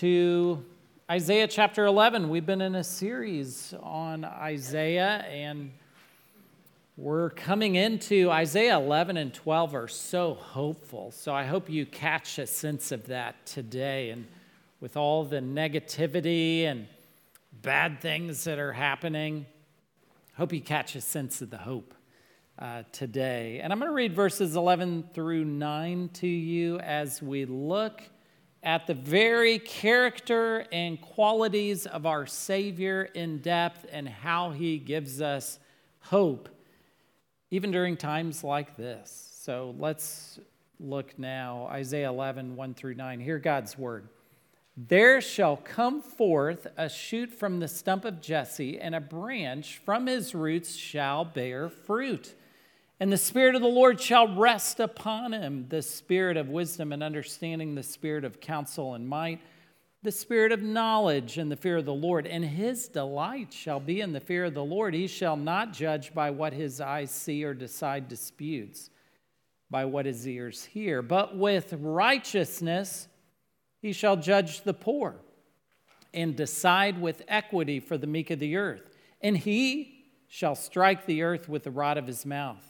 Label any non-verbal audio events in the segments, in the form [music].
to Isaiah chapter 11. We've been in a series on Isaiah, and we're coming into Isaiah 11 and 12 are so hopeful. So I hope you catch a sense of that today. And with all the negativity and bad things that are happening, hope you catch a sense of the hope uh, today. And I'm going to read verses 11 through 9 to you as we look at the very character and qualities of our Savior in depth and how he gives us hope, even during times like this. So let's look now. Isaiah 11, 1 through 9. Hear God's word. There shall come forth a shoot from the stump of Jesse, and a branch from his roots shall bear fruit. And the Spirit of the Lord shall rest upon him the Spirit of wisdom and understanding, the Spirit of counsel and might, the Spirit of knowledge and the fear of the Lord. And his delight shall be in the fear of the Lord. He shall not judge by what his eyes see or decide disputes by what his ears hear, but with righteousness he shall judge the poor and decide with equity for the meek of the earth. And he shall strike the earth with the rod of his mouth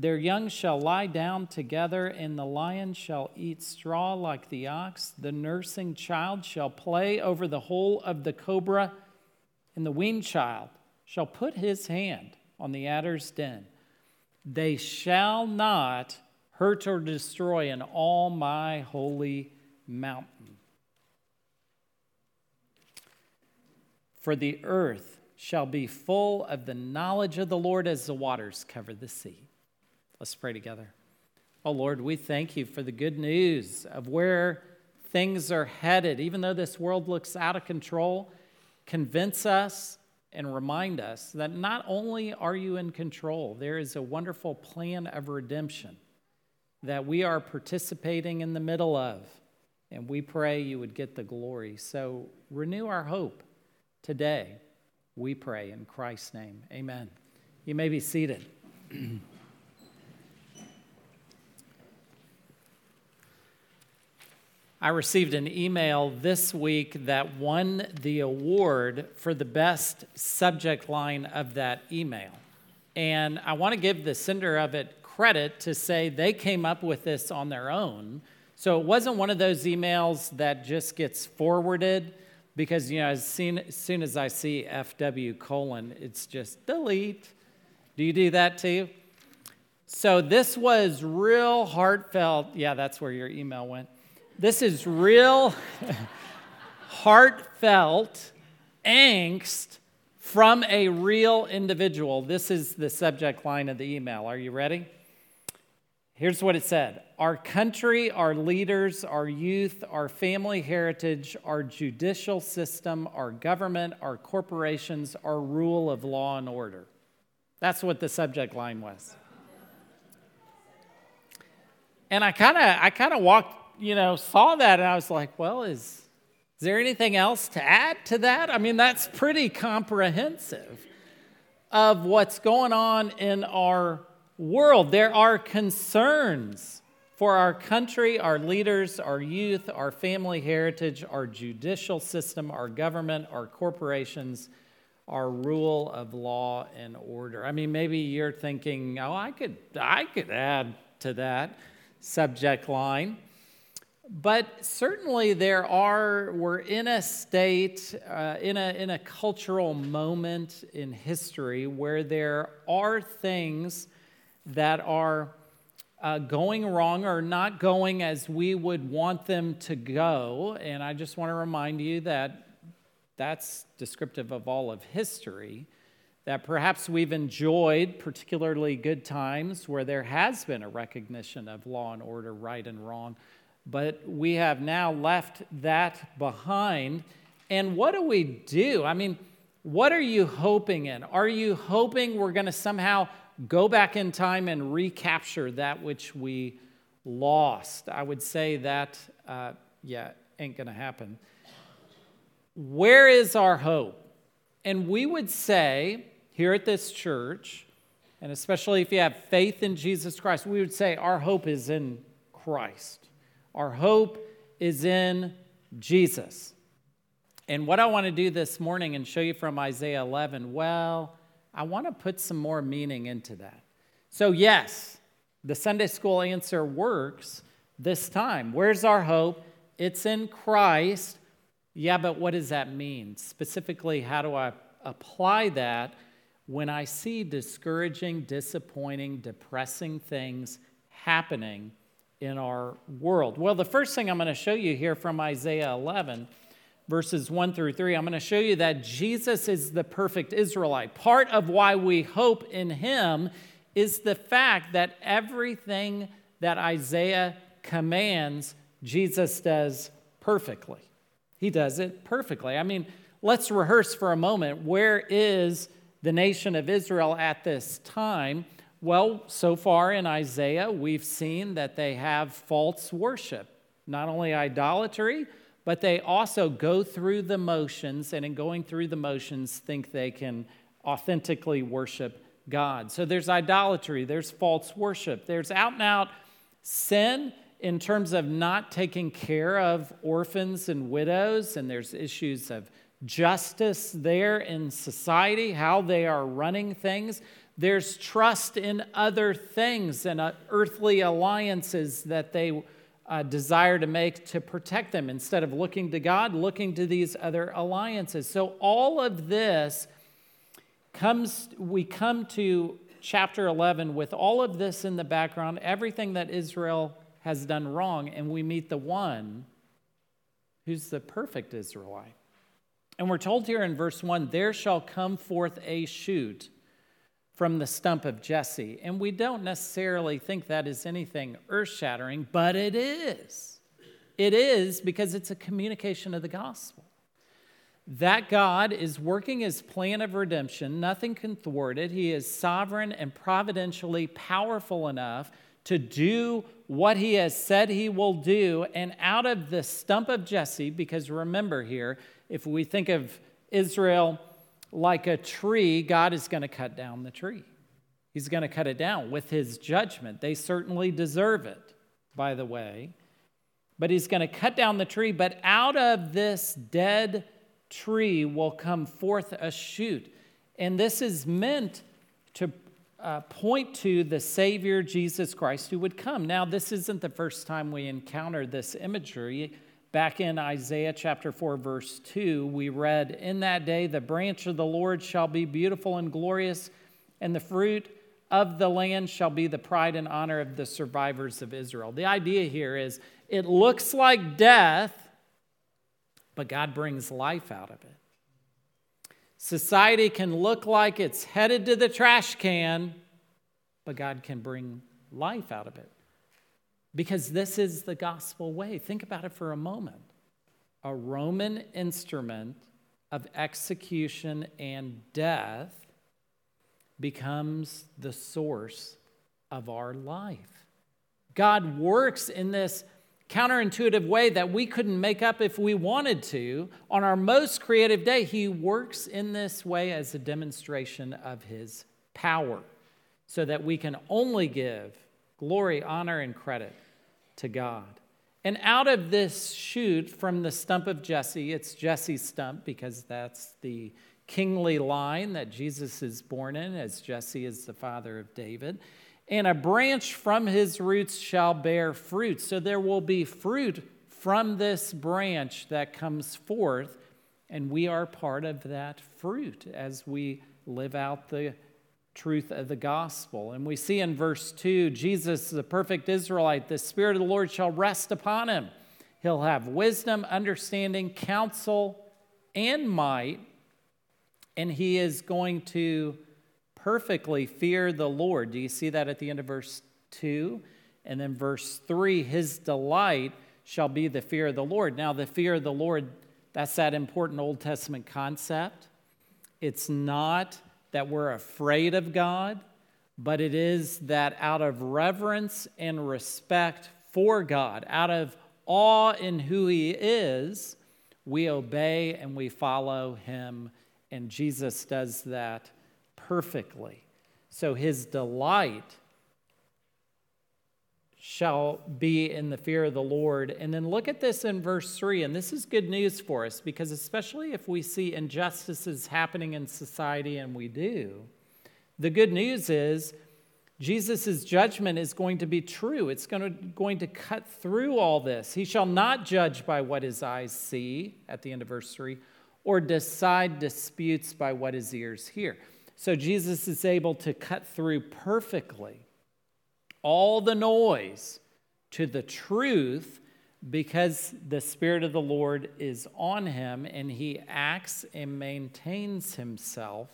their young shall lie down together, and the lion shall eat straw like the ox. The nursing child shall play over the hole of the cobra, and the weaned child shall put his hand on the adder's den. They shall not hurt or destroy in all my holy mountain. For the earth shall be full of the knowledge of the Lord as the waters cover the sea. Let's pray together. Oh Lord, we thank you for the good news of where things are headed. Even though this world looks out of control, convince us and remind us that not only are you in control, there is a wonderful plan of redemption that we are participating in the middle of. And we pray you would get the glory. So renew our hope today, we pray in Christ's name. Amen. You may be seated. [clears throat] I received an email this week that won the award for the best subject line of that email. And I want to give the sender of it credit to say they came up with this on their own. So it wasn't one of those emails that just gets forwarded because, you know, as soon as, soon as I see FW colon, it's just delete. Do you do that too? So this was real heartfelt. Yeah, that's where your email went this is real, [laughs] heartfelt angst from a real individual. This is the subject line of the email. Are you ready? Here's what it said Our country, our leaders, our youth, our family heritage, our judicial system, our government, our corporations, our rule of law and order. That's what the subject line was. And I kind of I kind of walked you know, saw that and I was like, well, is, is there anything else to add to that? I mean, that's pretty comprehensive of what's going on in our world. There are concerns for our country, our leaders, our youth, our family heritage, our judicial system, our government, our corporations, our rule of law and order. I mean, maybe you're thinking, oh, I could, I could add to that subject line. But certainly there are, we're in a state, uh, in, a, in a cultural moment in history where there are things that are uh, going wrong or not going as we would want them to go. And I just want to remind you that that's descriptive of all of history. That perhaps we've enjoyed particularly good times where there has been a recognition of law and order, right and wrong but we have now left that behind. And what do we do? I mean, what are you hoping in? Are you hoping we're going to somehow go back in time and recapture that which we lost? I would say that, uh, yeah, ain't going to happen. Where is our hope? And we would say here at this church, and especially if you have faith in Jesus Christ, we would say our hope is in Christ. Our hope is in Jesus. And what I want to do this morning and show you from Isaiah 11, well, I want to put some more meaning into that. So, yes, the Sunday school answer works this time. Where's our hope? It's in Christ. Yeah, but what does that mean? Specifically, how do I apply that when I see discouraging, disappointing, depressing things happening in our world? Well, the first thing I'm going to show you here from Isaiah 11 verses 1 through 3, I'm going to show you that Jesus is the perfect Israelite. Part of why we hope in him is the fact that everything that Isaiah commands, Jesus does perfectly. He does it perfectly. I mean, let's rehearse for a moment. Where is the nation of Israel at this time? Well, so far in Isaiah, we've seen that they have false worship, not only idolatry, but they also go through the motions, and in going through the motions, think they can authentically worship God. So there's idolatry, there's false worship, there's out and out sin in terms of not taking care of orphans and widows, and there's issues of justice there in society, how they are running things. There's trust in other things and uh, earthly alliances that they uh, desire to make to protect them instead of looking to God, looking to these other alliances. So, all of this comes, we come to chapter 11 with all of this in the background, everything that Israel has done wrong, and we meet the one who's the perfect Israelite. And we're told here in verse 1 there shall come forth a shoot from the stump of Jesse. And we don't necessarily think that is anything earth shattering, but it is. It is because it's a communication of the gospel. That God is working his plan of redemption, nothing can thwart it. He is sovereign and providentially powerful enough to do what he has said he will do. And out of the stump of Jesse, because remember here, if we think of Israel like a tree, God is going to cut down the tree. He's going to cut it down with his judgment. They certainly deserve it, by the way. But he's going to cut down the tree, but out of this dead tree will come forth a shoot. And this is meant to uh, point to the Savior Jesus Christ who would come. Now, this isn't the first time we encounter this imagery. Back in Isaiah chapter 4, verse 2, we read, In that day the branch of the Lord shall be beautiful and glorious, and the fruit of the land shall be the pride and honor of the survivors of Israel. The idea here is it looks like death, but God brings life out of it. Society can look like it's headed to the trash can, but God can bring life out of it because this is the gospel way. Think about it for a moment. A Roman instrument of execution and death becomes the source of our life. God works in this counterintuitive way that we couldn't make up if we wanted to. On our most creative day, He works in this way as a demonstration of His power so that we can only give glory, honor, and credit to God. And out of this shoot from the stump of Jesse, it's Jesse's stump because that's the kingly line that Jesus is born in, as Jesse is the father of David. And a branch from his roots shall bear fruit. So there will be fruit from this branch that comes forth, and we are part of that fruit as we live out the truth of the gospel. And we see in verse 2 Jesus, the perfect Israelite, the Spirit of the Lord shall rest upon him. He'll have wisdom, understanding, counsel, and might, and he is going to perfectly fear the Lord. Do you see that at the end of verse 2? And then verse 3 his delight shall be the fear of the Lord. Now, the fear of the Lord, that's that important Old Testament concept It's not that we're afraid of God, but it is that out of reverence and respect for God, out of awe in who He is, we obey and we follow Him. And Jesus does that perfectly. So His delight shall be in the fear of the Lord. And then look at this in verse 3. And this is good news for us because, especially if we see injustices happening in society, and we do, the good news is Jesus' judgment is going to be true. It's going to, going to cut through all this. He shall not judge by what his eyes see, at the end of verse 3, or decide disputes by what his ears hear. So Jesus is able to cut through perfectly all the noise to the truth because the Spirit of the Lord is on him and he acts and maintains himself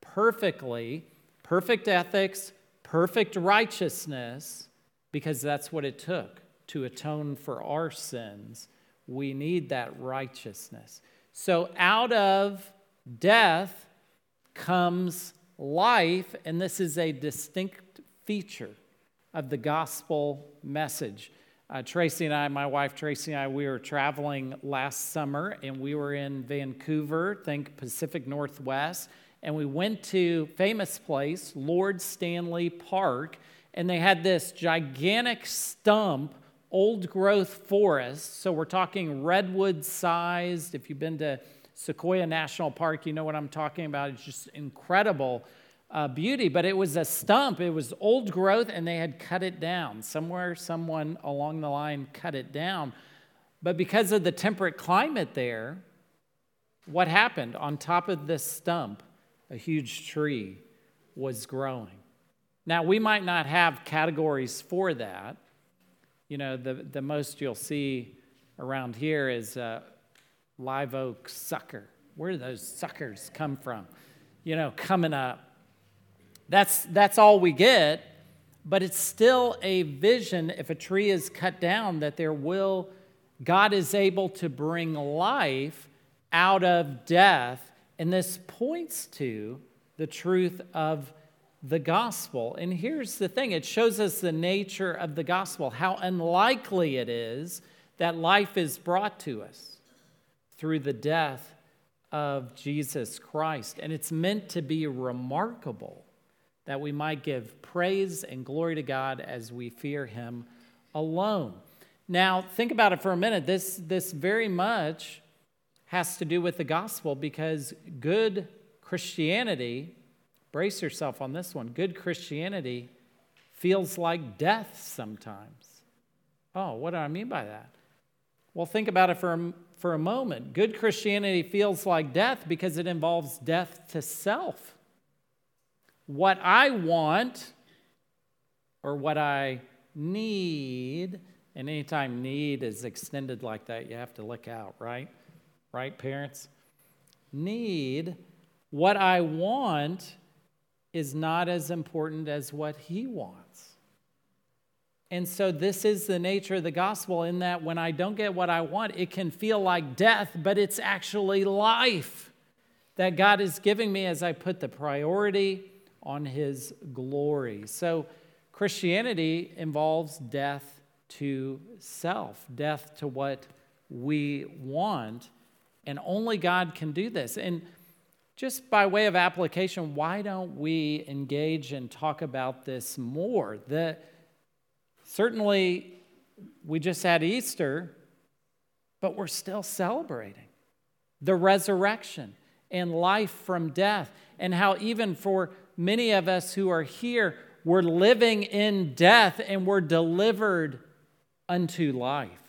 perfectly, perfect ethics, perfect righteousness, because that's what it took to atone for our sins. We need that righteousness. So out of death comes life, and this is a distinct feature of the gospel message. Uh, Tracy and I, my wife Tracy and I, we were traveling last summer and we were in Vancouver, think Pacific Northwest, and we went to famous place, Lord Stanley Park, and they had this gigantic stump, old growth forest. So we're talking redwood sized. If you've been to Sequoia National Park, you know what I'm talking about. It's just incredible uh, beauty, but it was a stump. It was old growth, and they had cut it down. Somewhere, someone along the line cut it down. But because of the temperate climate there, what happened? On top of this stump, a huge tree was growing. Now, we might not have categories for that. You know, the, the most you'll see around here is a live oak sucker. Where do those suckers come from? You know, coming up that's, that's all we get, but it's still a vision if a tree is cut down that there will, God is able to bring life out of death. And this points to the truth of the gospel. And here's the thing it shows us the nature of the gospel, how unlikely it is that life is brought to us through the death of Jesus Christ. And it's meant to be remarkable that we might give praise and glory to God as we fear Him alone. Now, think about it for a minute. This, this very much has to do with the gospel because good Christianity, brace yourself on this one, good Christianity feels like death sometimes. Oh, what do I mean by that? Well, think about it for a, for a moment. Good Christianity feels like death because it involves death to self what I want or what I need. And anytime need is extended like that, you have to look out, right? Right, parents? Need, what I want is not as important as what he wants. And so, this is the nature of the gospel in that when I don't get what I want, it can feel like death, but it's actually life that God is giving me as I put the priority on his glory. So, Christianity involves death to self, death to what we want, and only God can do this. And just by way of application, why don't we engage and talk about this more? The, certainly, we just had Easter, but we're still celebrating the resurrection and life from death, and how even for many of us who are here, we're living in death and we're delivered unto life.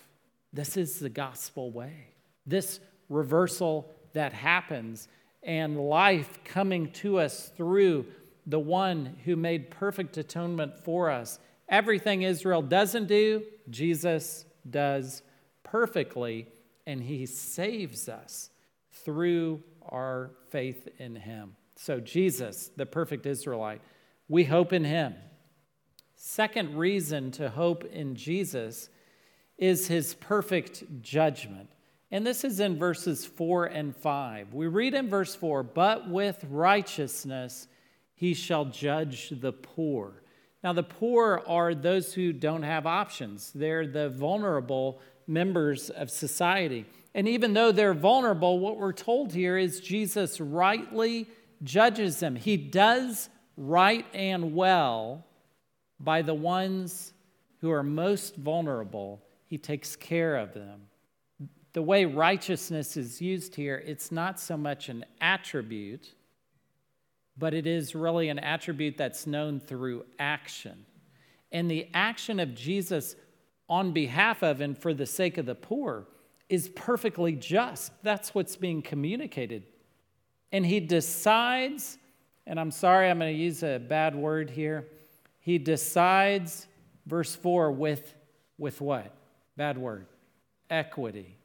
This is the gospel way. This reversal that happens and life coming to us through the one who made perfect atonement for us. Everything Israel doesn't do, Jesus does perfectly, and he saves us through our faith in him. So, Jesus, the perfect Israelite, we hope in him. Second reason to hope in Jesus is his perfect judgment. And this is in verses 4 and 5. We read in verse 4 But with righteousness he shall judge the poor. Now, the poor are those who don't have options, they're the vulnerable members of society. And even though they're vulnerable, what we're told here is Jesus rightly judges them. He does right and well by the ones who are most vulnerable, He takes care of them. The way righteousness is used here, it's not so much an attribute, but it is really an attribute that's known through action. And the action of Jesus on behalf of and for the sake of the poor is perfectly just. That's what's being communicated. And he decides, and I'm sorry, I'm going to use a bad word here. He decides, verse 4, with, with what? Bad word. Equity.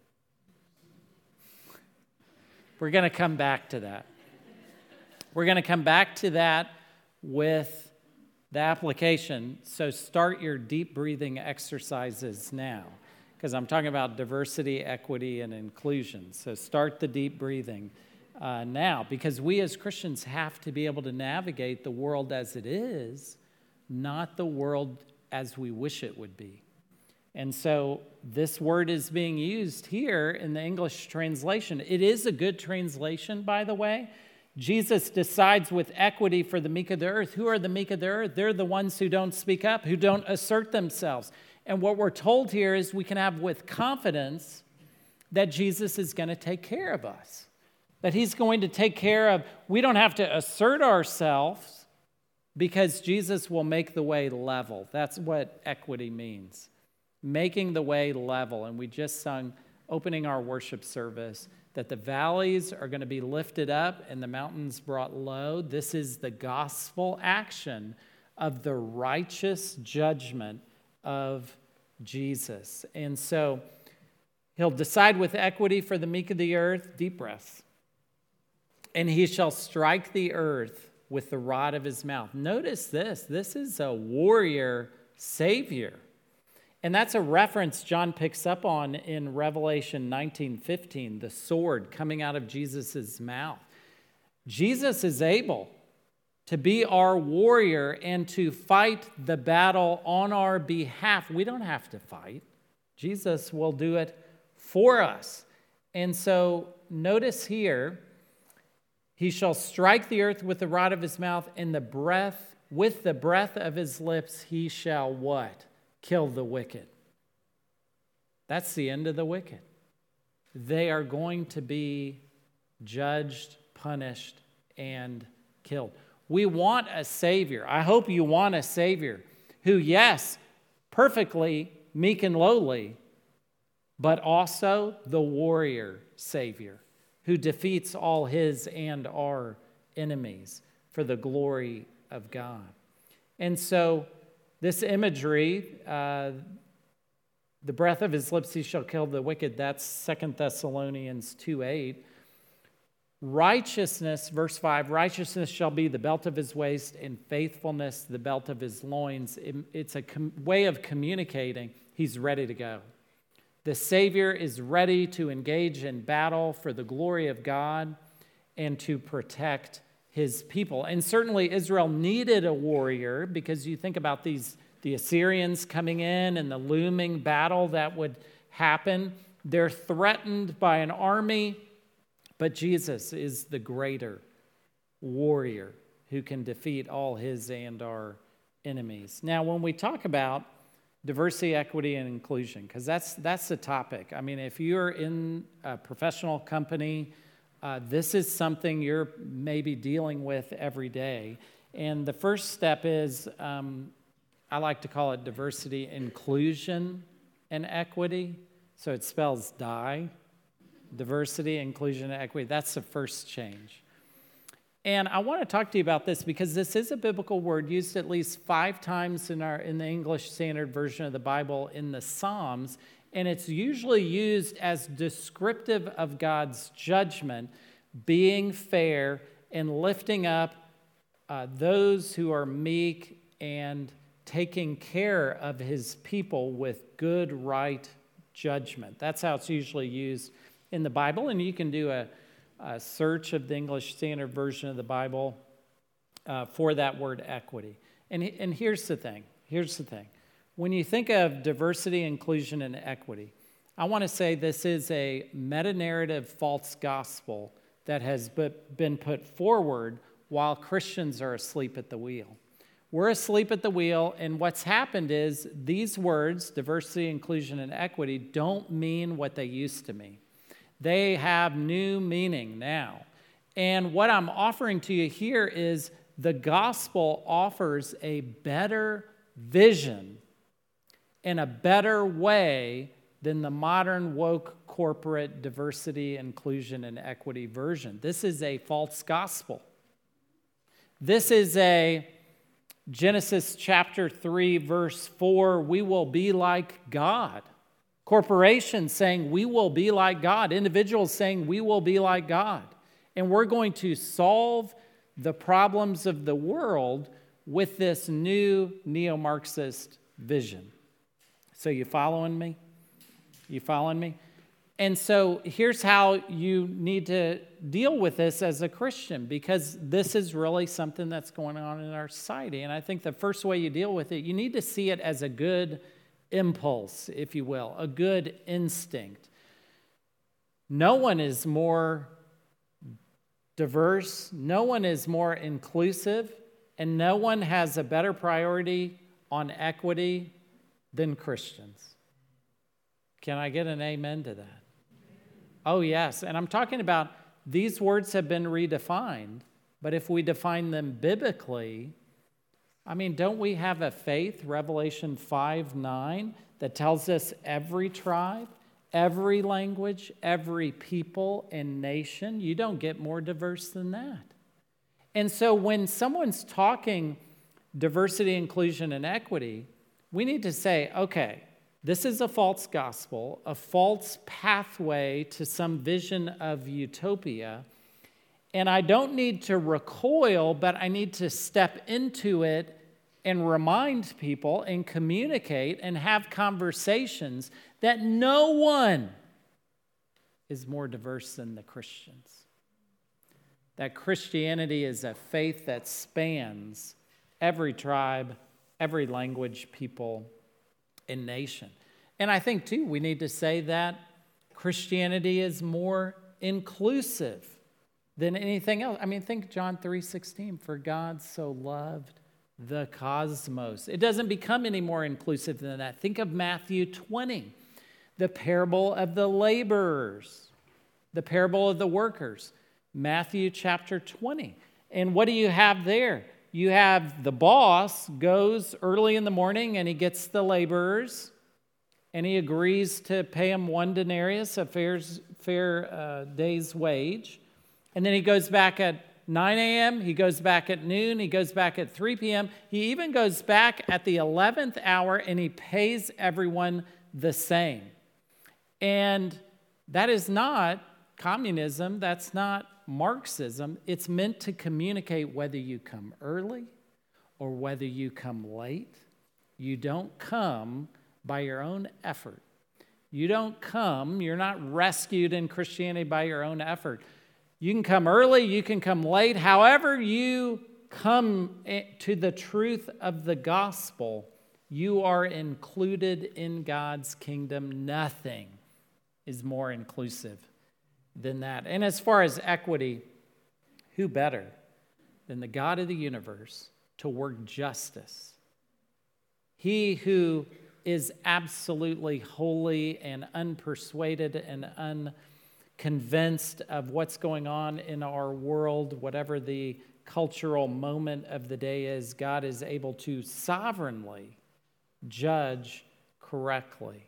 We're going to come back to that. We're going to come back to that with the application. So start your deep breathing exercises now, because I'm talking about diversity, equity, and inclusion. So start the deep breathing uh, now, because we as Christians have to be able to navigate the world as it is, not the world as we wish it would be. And so this word is being used here in the English translation. It is a good translation, by the way. Jesus decides with equity for the meek of the earth. Who are the meek of the earth? They're the ones who don't speak up, who don't assert themselves. And what we're told here is we can have with confidence that Jesus is going to take care of us, that he's going to take care of, we don't have to assert ourselves because Jesus will make the way level. That's what equity means making the way level. And we just sung opening our worship service that the valleys are going to be lifted up and the mountains brought low. This is the gospel action of the righteous judgment of Jesus. And so he'll decide with equity for the meek of the earth, deep breaths. And he shall strike the earth with the rod of his mouth. Notice this this is a warrior savior. And that's a reference John picks up on in Revelation 19:15, the sword coming out of Jesus' mouth. Jesus is able to be our warrior and to fight the battle on our behalf. We don't have to fight. Jesus will do it for us. And so notice here, he shall strike the earth with the rod of his mouth, and the breath, with the breath of his lips, he shall what? kill the wicked. That's the end of the wicked. They are going to be judged, punished, and killed. We want a Savior. I hope you want a Savior who, yes, perfectly meek and lowly, but also the warrior Savior who defeats all his and our enemies for the glory of God. And so this imagery, uh, the breath of his lips he shall kill the wicked, that's Second Thessalonians 2 8. Righteousness, verse 5, righteousness shall be the belt of his waist, and faithfulness the belt of his loins. it's a com- way of communicating he's ready to go. The Savior is ready to engage in battle for the glory of God and to protect his people. And certainly Israel needed a warrior because you think about these the Assyrians coming in and the looming battle that would happen. They're threatened by an army, but Jesus is the greater warrior who can defeat all his and our enemies. Now, when we talk about diversity, equity, and inclusion, because that's, that's the topic. I mean, if you're in a professional company, uh, this is something you're maybe dealing with every day. And the first step is um, I like to call it diversity, inclusion, and equity. So it spells die, diversity, inclusion, and equity. That's the first change. And I want to talk to you about this because this is a biblical word used at least five times in, our, in the English Standard Version of the Bible in the Psalms and it's usually used as descriptive of God's judgment, being fair and lifting up uh, those who are meek and taking care of his people with good, right judgment. That's how it's usually used in the Bible, and you can do a, a search of the English Standard Version of the Bible uh, for that word equity. And, and here's the thing here's the thing. When you think of diversity, inclusion, and equity, I want to say this is a meta narrative false gospel that has been put forward while Christians are asleep at the wheel. We're asleep at the wheel, and what's happened is these words, diversity, inclusion, and equity, don't mean what they used to mean. They have new meaning now. And what I'm offering to you here is the gospel offers a better vision and a better way than the modern woke corporate diversity, inclusion, and equity version. This is a false gospel. This is a Genesis chapter 3, verse 4 we will be like God. Corporations saying we will be like God. Individuals saying we will be like God. And we're going to solve the problems of the world with this new neo Marxist vision. So, you following me? You following me? And so here's how you need to deal with this as a Christian because this is really something that's going on in our society. And I think the first way you deal with it, you need to see it as a good impulse, if you will, a good instinct. No one is more diverse, no one is more inclusive, and no one has a better priority on equity than Christians. Can I get an amen to that? Oh, yes. And I'm talking about these words have been redefined, but if we define them biblically, I mean, don't we have a faith, Revelation 5 9, that tells us every tribe, every language, every people and nation? You don't get more diverse than that. And so when someone's talking diversity, inclusion, and equity, we need to say, okay, this is a false gospel, a false pathway to some vision of utopia. And I don't need to recoil, but I need to step into it and remind people and communicate and have conversations that no one is more diverse than the Christians. That Christianity is a faith that spans every tribe, every language, people, and nation. And I think, too, we need to say that Christianity is more inclusive than anything else. I mean, think John 3:16, for God so loved the cosmos. It doesn't become any more inclusive than that. Think of Matthew 20, the parable of the laborers, the parable of the workers. Matthew chapter 20. And what do you have there? you have the boss goes early in the morning and he gets the laborers and he agrees to pay them one denarius, a fair, fair uh, day's wage. And then he goes back at 9 a.m., he goes back at noon, he goes back at 3 p.m. He even goes back at the 11th hour and he pays everyone the same. And that is not communism, that's not Marxism, it's meant to communicate whether you come early or whether you come late. You don't come by your own effort. You don't come, you're not rescued in Christianity by your own effort. You can come early, you can come late. However, you come to the truth of the gospel, you are included in God's kingdom. Nothing is more inclusive than that. And as far as equity, who better than the God of the universe to work justice? He who is absolutely holy and unpersuaded and unconvinced of what's going on in our world, whatever the cultural moment of the day is, God is able to sovereignly judge correctly.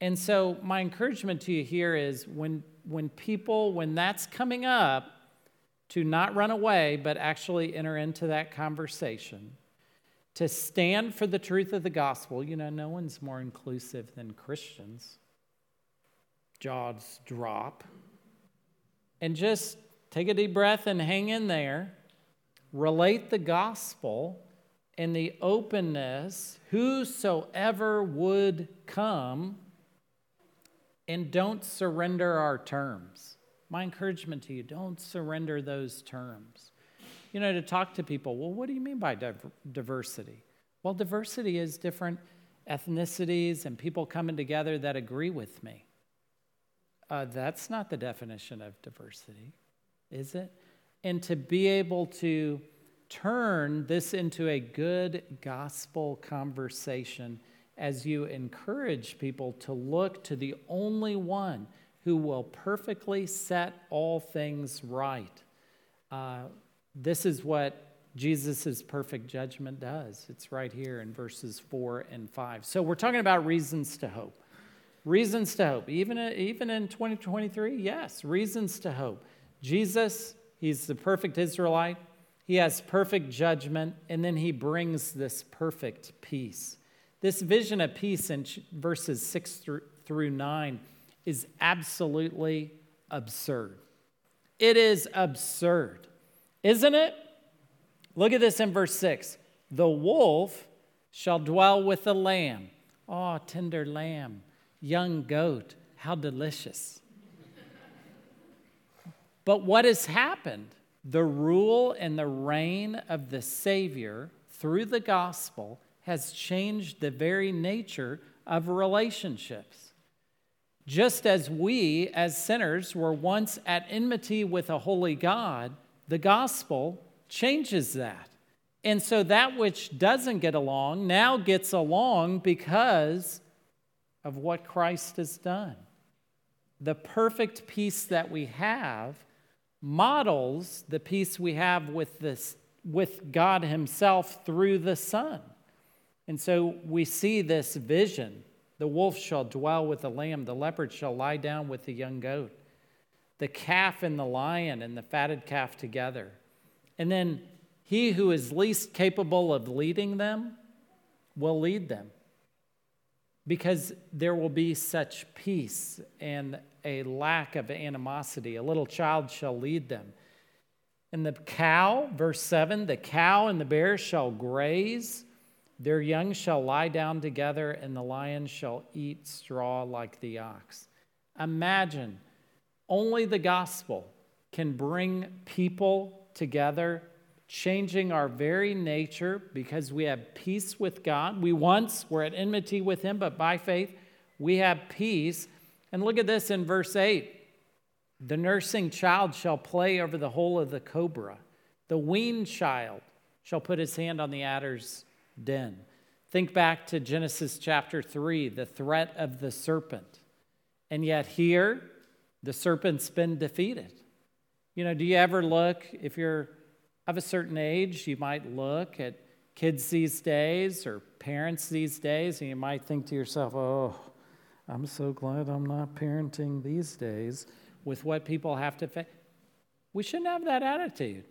And so, my encouragement to you here is when, when people, when that's coming up, to not run away, but actually enter into that conversation, to stand for the truth of the gospel. You know, no one's more inclusive than Christians. Jaws drop. And just take a deep breath and hang in there. Relate the gospel and the openness, whosoever would come and don't surrender our terms. My encouragement to you don't surrender those terms. You know, to talk to people, well, what do you mean by diversity? Well, diversity is different ethnicities and people coming together that agree with me. Uh, that's not the definition of diversity, is it? And to be able to turn this into a good gospel conversation as you encourage people to look to the only one who will perfectly set all things right. Uh, this is what Jesus' perfect judgment does. It's right here in verses 4 and 5. So we're talking about reasons to hope. Reasons to hope. Even, even in 2023, yes, reasons to hope. Jesus, he's the perfect Israelite. He has perfect judgment, and then he brings this perfect peace. This vision of peace in verses 6 through 9 is absolutely absurd. It is absurd, isn't it? Look at this in verse 6. The wolf shall dwell with the lamb. Oh, tender lamb, young goat, how delicious. but what has happened? The rule and the reign of the Savior through the gospel has changed the very nature of relationships. Just as we, as sinners, were once at enmity with a holy God, the gospel changes that. And so that which doesn't get along now gets along because of what Christ has done. The perfect peace that we have models the peace we have with this with God himself through the Son. And so we see this vision. The wolf shall dwell with the lamb, the leopard shall lie down with the young goat. The calf and the lion and the fatted calf together. And then he who is least capable of leading them will lead them because there will be such peace and a lack of animosity. A little child shall lead them. And the cow, verse 7 the cow and the bear shall graze, their young shall lie down together, and the lion shall eat straw like the ox. Imagine only the gospel can bring people together, changing our very nature because we have peace with God. We once were at enmity with Him, but by faith we have peace. And look at this in verse 8 the nursing child shall play over the hole of the cobra, the weaned child shall put his hand on the adder's den. Think back to Genesis chapter 3, the threat of the serpent. And yet, here, the serpent's been defeated. You know, do you ever look, if you're of a certain age, you might look at kids these days or parents these days, and you might think to yourself, oh, I'm so glad I'm not parenting these days with what people have to face. We shouldn't have that attitude.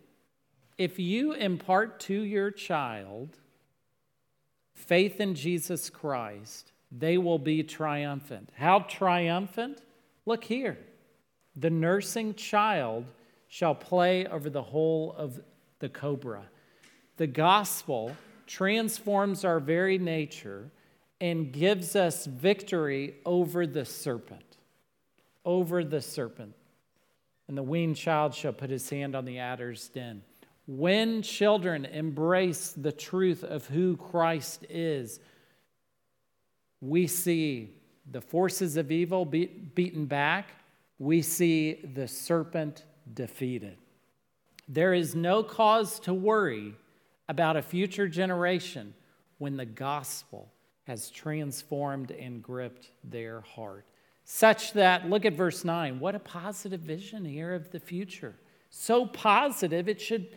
If you impart to your child faith in Jesus Christ, they will be triumphant. How triumphant? Look here. The nursing child shall play over the hole of the cobra. The gospel transforms our very nature and gives us victory over the serpent. Over the serpent. And the weaned child shall put his hand on the adder's den. When children embrace the truth of who Christ is, we see the forces of evil beaten back, we see the serpent defeated. There is no cause to worry about a future generation when the gospel has transformed and gripped their heart. Such that, look at verse 9, what a positive vision here of the future. So positive, it should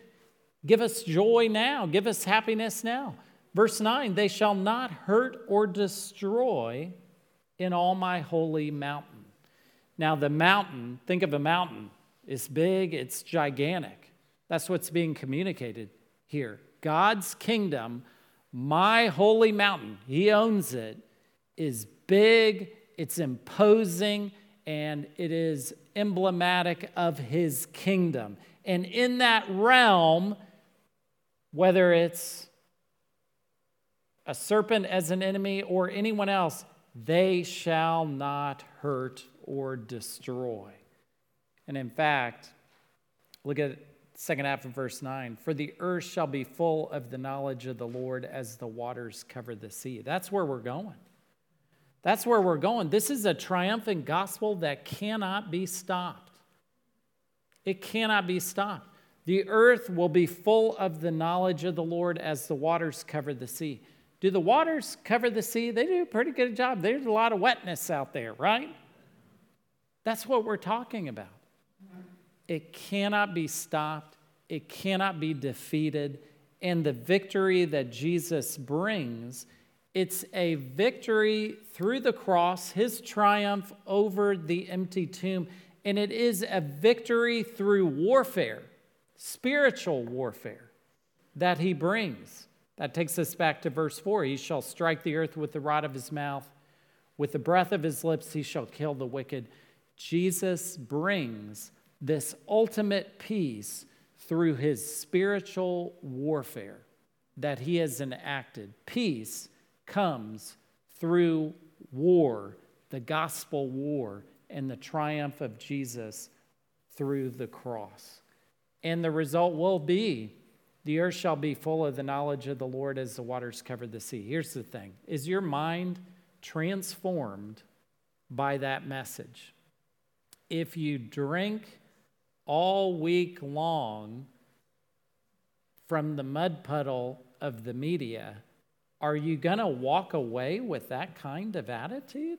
give us joy now, give us happiness now. Verse 9, they shall not hurt or destroy in all my holy mountain. Now, the mountain, think of a mountain. It's big, it's gigantic. That's what's being communicated here. God's kingdom, my holy mountain, He owns it, is big, it's imposing, and it is emblematic of His kingdom. And in that realm, whether it's a serpent as an enemy or anyone else, they shall not hurt or destroy. And in fact, look at second half of verse 9 For the earth shall be full of the knowledge of the Lord as the waters cover the sea. That's where we're going. That's where we're going. This is a triumphant gospel that cannot be stopped. It cannot be stopped. The earth will be full of the knowledge of the Lord as the waters cover the sea. Do the waters cover the sea? They do a pretty good job. There's a lot of wetness out there, right? That's what we're talking about. It cannot be stopped, it cannot be defeated. And the victory that Jesus brings, it's a victory through the cross, his triumph over the empty tomb. And it is a victory through warfare, spiritual warfare, that he brings. That takes us back to verse 4. He shall strike the earth with the rod of his mouth, with the breath of his lips, he shall kill the wicked. Jesus brings this ultimate peace through his spiritual warfare that he has enacted. Peace comes through war, the gospel war, and the triumph of Jesus through the cross. And the result will be the earth shall be full of the knowledge of the Lord as the waters cover the sea. Here's the thing Is your mind transformed by that message? If you drink all week long from the mud puddle of the media, are you going to walk away with that kind of attitude?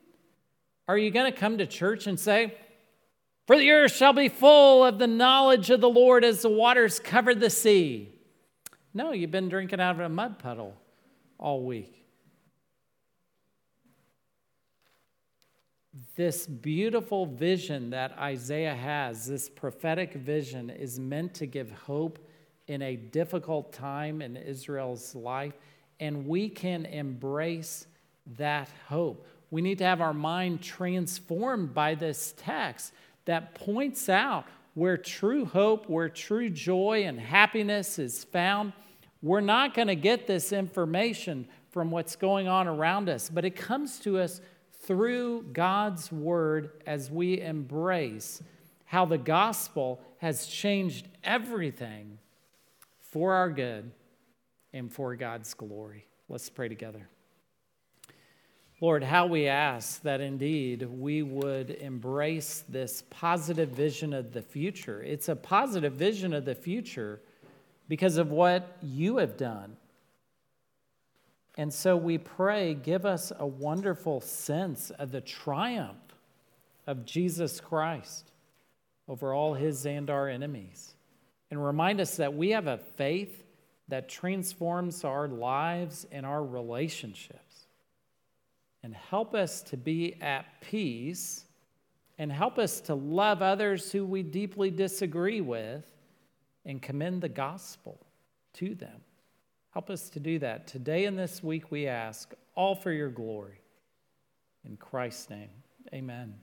Are you going to come to church and say, For the earth shall be full of the knowledge of the Lord as the waters cover the sea? No, you've been drinking out of a mud puddle all week. This beautiful vision that Isaiah has, this prophetic vision, is meant to give hope in a difficult time in Israel's life, and we can embrace that hope. We need to have our mind transformed by this text that points out where true hope, where true joy and happiness is found. We're not going to get this information from what's going on around us, but it comes to us through God's word as we embrace how the gospel has changed everything for our good and for God's glory. Let's pray together. Lord, how we ask that indeed we would embrace this positive vision of the future. It's a positive vision of the future because of what you have done and so we pray, give us a wonderful sense of the triumph of Jesus Christ over all his and our enemies. And remind us that we have a faith that transforms our lives and our relationships. And help us to be at peace and help us to love others who we deeply disagree with and commend the gospel to them. Help us to do that. Today and this week, we ask, all for your glory. In Christ's name, amen.